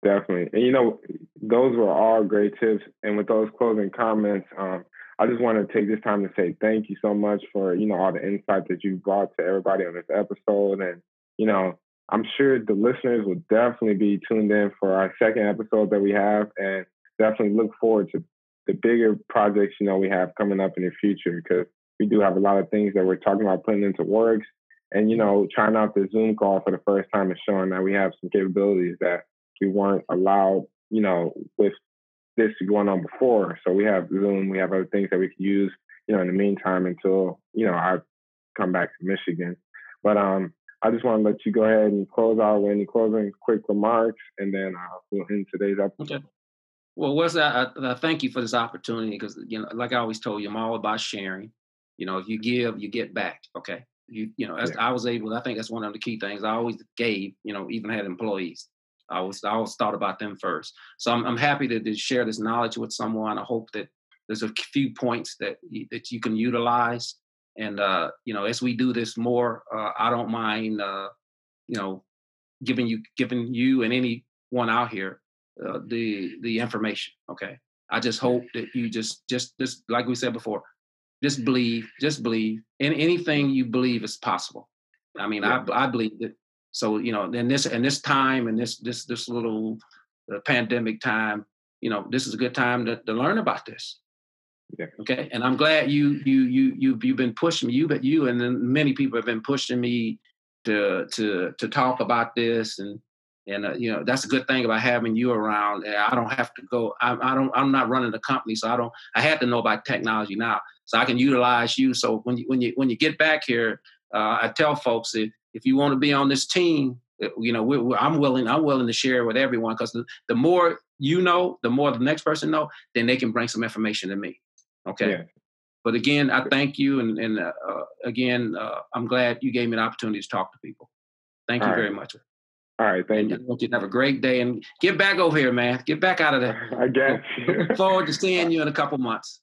Definitely. And you know, those were all great tips. And with those closing comments, um, I just want to take this time to say thank you so much for, you know, all the insight that you brought to everybody on this episode. And, you know, I'm sure the listeners will definitely be tuned in for our second episode that we have and definitely look forward to the bigger projects, you know, we have coming up in the future because we do have a lot of things that we're talking about putting into works and you know trying out the zoom call for the first time and showing that we have some capabilities that we weren't allowed you know with this going on before so we have zoom we have other things that we can use you know in the meantime until you know i come back to michigan but um i just want to let you go ahead and close out with any closing quick remarks and then uh, we'll end today's episode okay.
Well, what's that? I, I thank you for this opportunity because you know, like I always told you, I'm all about sharing. You know, if you give, you get back. Okay. You you know, as yeah. I was able, I think that's one of the key things. I always gave, you know, even had employees. I was I always thought about them first. So I'm I'm happy to, to share this knowledge with someone. I hope that there's a few points that you, that you can utilize. And uh, you know, as we do this more, uh, I don't mind uh, you know, giving you giving you and anyone out here uh, the the information. Okay. I just hope that you just just just like we said before, just believe, just believe. And anything you believe is possible. I mean, yeah. I I believe that. So you know, in this in this time and this this this little uh, pandemic time, you know, this is a good time to, to learn about this.
Yeah.
Okay. And I'm glad you you you you you've been pushing me. You but you and then many people have been pushing me to to to talk about this and and uh, you know that's a good thing about having you around i don't have to go I, I, don't i'm not running the company so i don't i had to know about technology now so i can utilize you so when you when you when you get back here uh, i tell folks that if you want to be on this team uh, you know we're, we're, i'm willing i'm willing to share with everyone because the, the more you know the more the next person know then they can bring some information to me okay yeah. but again i thank you and, and uh, uh again uh, i'm glad you gave me an opportunity to talk to people thank All you right. very much
all right, thank you. I
want you have a great day and get back over here, man. Get back out of there.
I guess.
Look forward to seeing you in a couple months.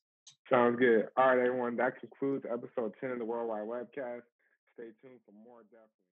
Sounds good. All right, everyone. That concludes episode 10 of the Worldwide Webcast. Stay tuned for more definitely.